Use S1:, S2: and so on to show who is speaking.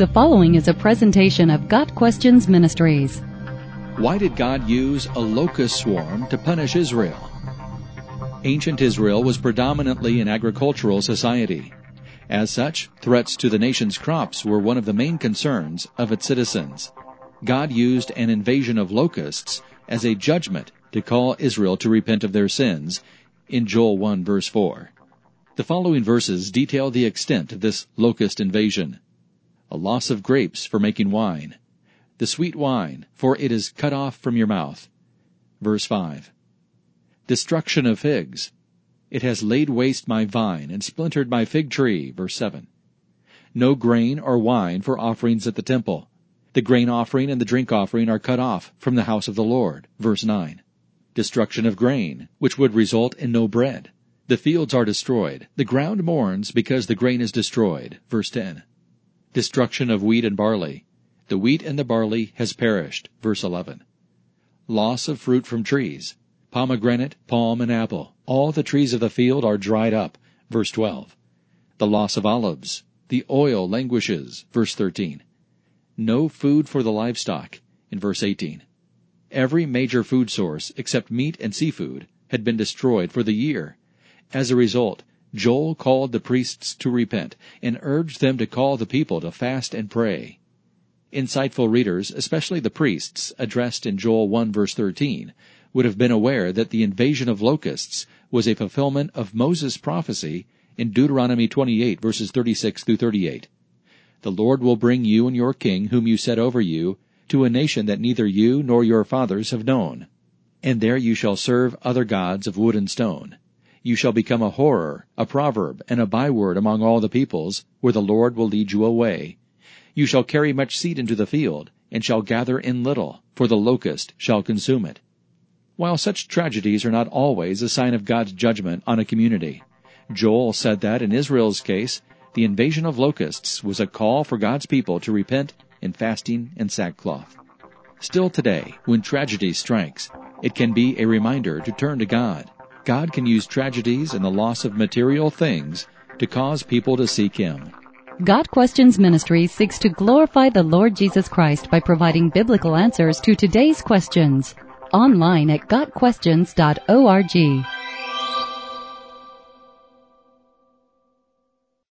S1: The following is a presentation of Got Questions Ministries.
S2: Why did God use a locust swarm to punish Israel? Ancient Israel was predominantly an agricultural society. As such, threats to the nation's crops were one of the main concerns of its citizens. God used an invasion of locusts as a judgment to call Israel to repent of their sins in Joel 1 verse 4. The following verses detail the extent of this locust invasion. A loss of grapes for making wine. The sweet wine, for it is cut off from your mouth. Verse 5. Destruction of figs. It has laid waste my vine and splintered my fig tree. Verse 7. No grain or wine for offerings at the temple. The grain offering and the drink offering are cut off from the house of the Lord. Verse 9. Destruction of grain, which would result in no bread. The fields are destroyed. The ground mourns because the grain is destroyed. Verse 10. Destruction of wheat and barley. The wheat and the barley has perished. Verse 11. Loss of fruit from trees. Pomegranate, palm, and apple. All the trees of the field are dried up. Verse 12. The loss of olives. The oil languishes. Verse 13. No food for the livestock. In verse 18. Every major food source, except meat and seafood, had been destroyed for the year. As a result, Joel called the priests to repent and urged them to call the people to fast and pray. Insightful readers, especially the priests addressed in Joel 1 verse 13, would have been aware that the invasion of locusts was a fulfillment of Moses' prophecy in Deuteronomy 28 verses 36 through 38. The Lord will bring you and your king whom you set over you to a nation that neither you nor your fathers have known. And there you shall serve other gods of wood and stone you shall become a horror, a proverb, and a byword among all the peoples, where the Lord will lead you away. You shall carry much seed into the field, and shall gather in little, for the locust shall consume it. While such tragedies are not always a sign of God's judgment on a community, Joel said that in Israel's case, the invasion of locusts was a call for God's people to repent in fasting and sackcloth. Still today, when tragedy strikes, it can be a reminder to turn to God God can use tragedies and the loss of material things to cause people to seek Him.
S1: Got Questions Ministry seeks to glorify the Lord Jesus Christ by providing biblical answers to today's questions. Online at GotQuestions.org.